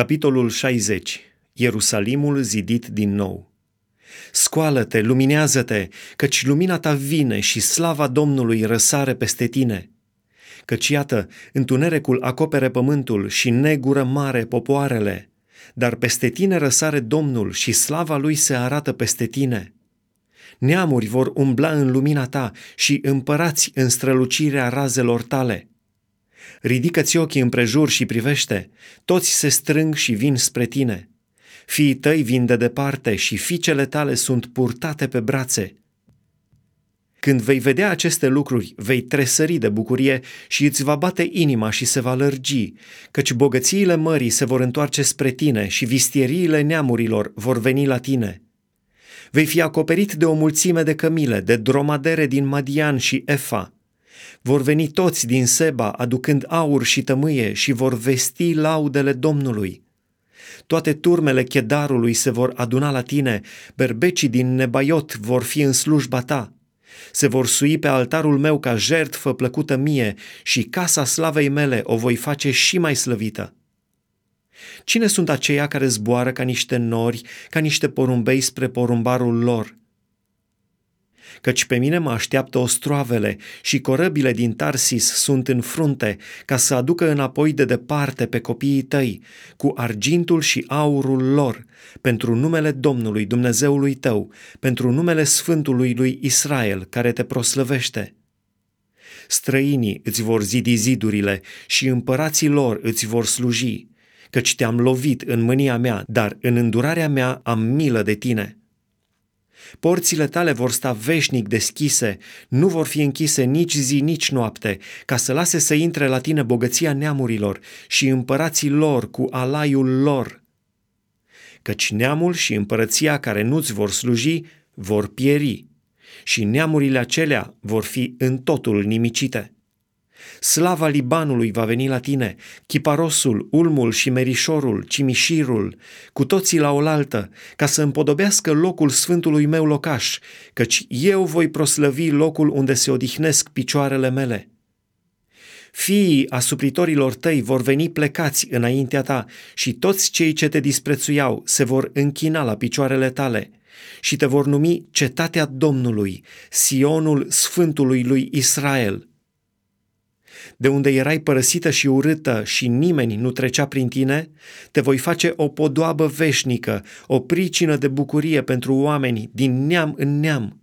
Capitolul 60. Ierusalimul zidit din nou. Scoală-te, luminează-te, căci lumina ta vine și slava Domnului răsare peste tine. Căci iată, întunericul acopere pământul și negură mare popoarele, dar peste tine răsare Domnul și slava lui se arată peste tine. Neamuri vor umbla în lumina ta și împărați în strălucirea razelor tale. Ridică-ți ochii împrejur și privește, toți se strâng și vin spre tine. Fiii tăi vin de departe și fiicele tale sunt purtate pe brațe. Când vei vedea aceste lucruri, vei tresări de bucurie și îți va bate inima și se va lărgi, căci bogățiile mării se vor întoarce spre tine și vistieriile neamurilor vor veni la tine. Vei fi acoperit de o mulțime de cămile, de dromadere din Madian și Efa, vor veni toți din Seba aducând aur și tămâie și vor vesti laudele Domnului. Toate turmele chedarului se vor aduna la tine, berbecii din Nebaiot vor fi în slujba ta. Se vor sui pe altarul meu ca jertfă plăcută mie și casa slavei mele o voi face și mai slăvită. Cine sunt aceia care zboară ca niște nori, ca niște porumbei spre porumbarul lor? Căci pe mine mă așteaptă ostroavele și corăbile din Tarsis sunt în frunte, ca să aducă înapoi de departe pe copiii tăi, cu argintul și aurul lor, pentru numele Domnului Dumnezeului tău, pentru numele Sfântului lui Israel, care te proslăvește. Străinii îți vor zidi zidurile și împărații lor îți vor sluji, căci te-am lovit în mânia mea, dar în îndurarea mea am milă de tine.” Porțile tale vor sta veșnic deschise, nu vor fi închise nici zi, nici noapte, ca să lase să intre la tine bogăția neamurilor și împărații lor cu alaiul lor. Căci neamul și împărăția care nu-ți vor sluji vor pieri și neamurile acelea vor fi în totul nimicite. Slava Libanului va veni la tine, chiparosul, ulmul și merișorul, cimișirul, cu toții la oaltă, ca să împodobească locul sfântului meu locaș, căci eu voi proslăvi locul unde se odihnesc picioarele mele. Fiii asupritorilor tăi vor veni plecați înaintea ta și toți cei ce te disprețuiau se vor închina la picioarele tale și te vor numi cetatea Domnului, Sionul Sfântului lui Israel – de unde erai părăsită și urâtă și nimeni nu trecea prin tine, te voi face o podoabă veșnică, o pricină de bucurie pentru oameni din neam în neam.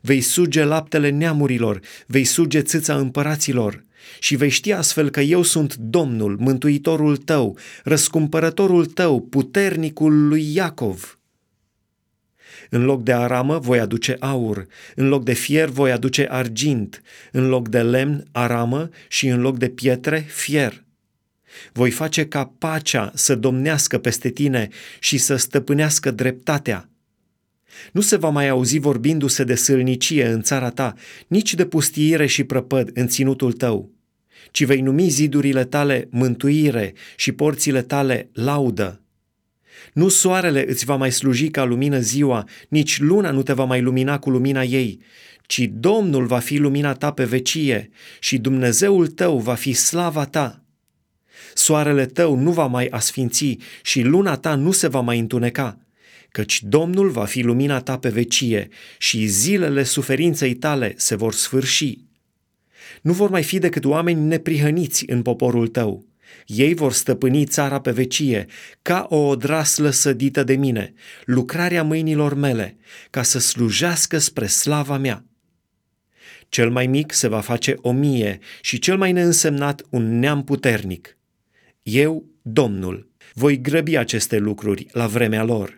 Vei suge laptele neamurilor, vei suge țâța împăraților și vei ști astfel că eu sunt Domnul, Mântuitorul tău, răscumpărătorul tău, puternicul lui Iacov.” În loc de aramă voi aduce aur, în loc de fier voi aduce argint, în loc de lemn aramă și în loc de pietre fier. Voi face ca pacea să domnească peste tine și să stăpânească dreptatea. Nu se va mai auzi vorbindu-se de sâlnicie în țara ta, nici de pustiire și prăpăd în ținutul tău, ci vei numi zidurile tale mântuire și porțile tale laudă. Nu soarele îți va mai sluji ca lumină ziua, nici luna nu te va mai lumina cu lumina ei, ci Domnul va fi lumina ta pe vecie și Dumnezeul tău va fi slava ta. Soarele tău nu va mai asfinți și luna ta nu se va mai întuneca, căci Domnul va fi lumina ta pe vecie și zilele suferinței tale se vor sfârși. Nu vor mai fi decât oameni neprihăniți în poporul tău ei vor stăpâni țara pe vecie, ca o odraslă sădită de mine, lucrarea mâinilor mele, ca să slujească spre slava mea. Cel mai mic se va face o mie și cel mai neînsemnat un neam puternic. Eu, Domnul, voi grăbi aceste lucruri la vremea lor.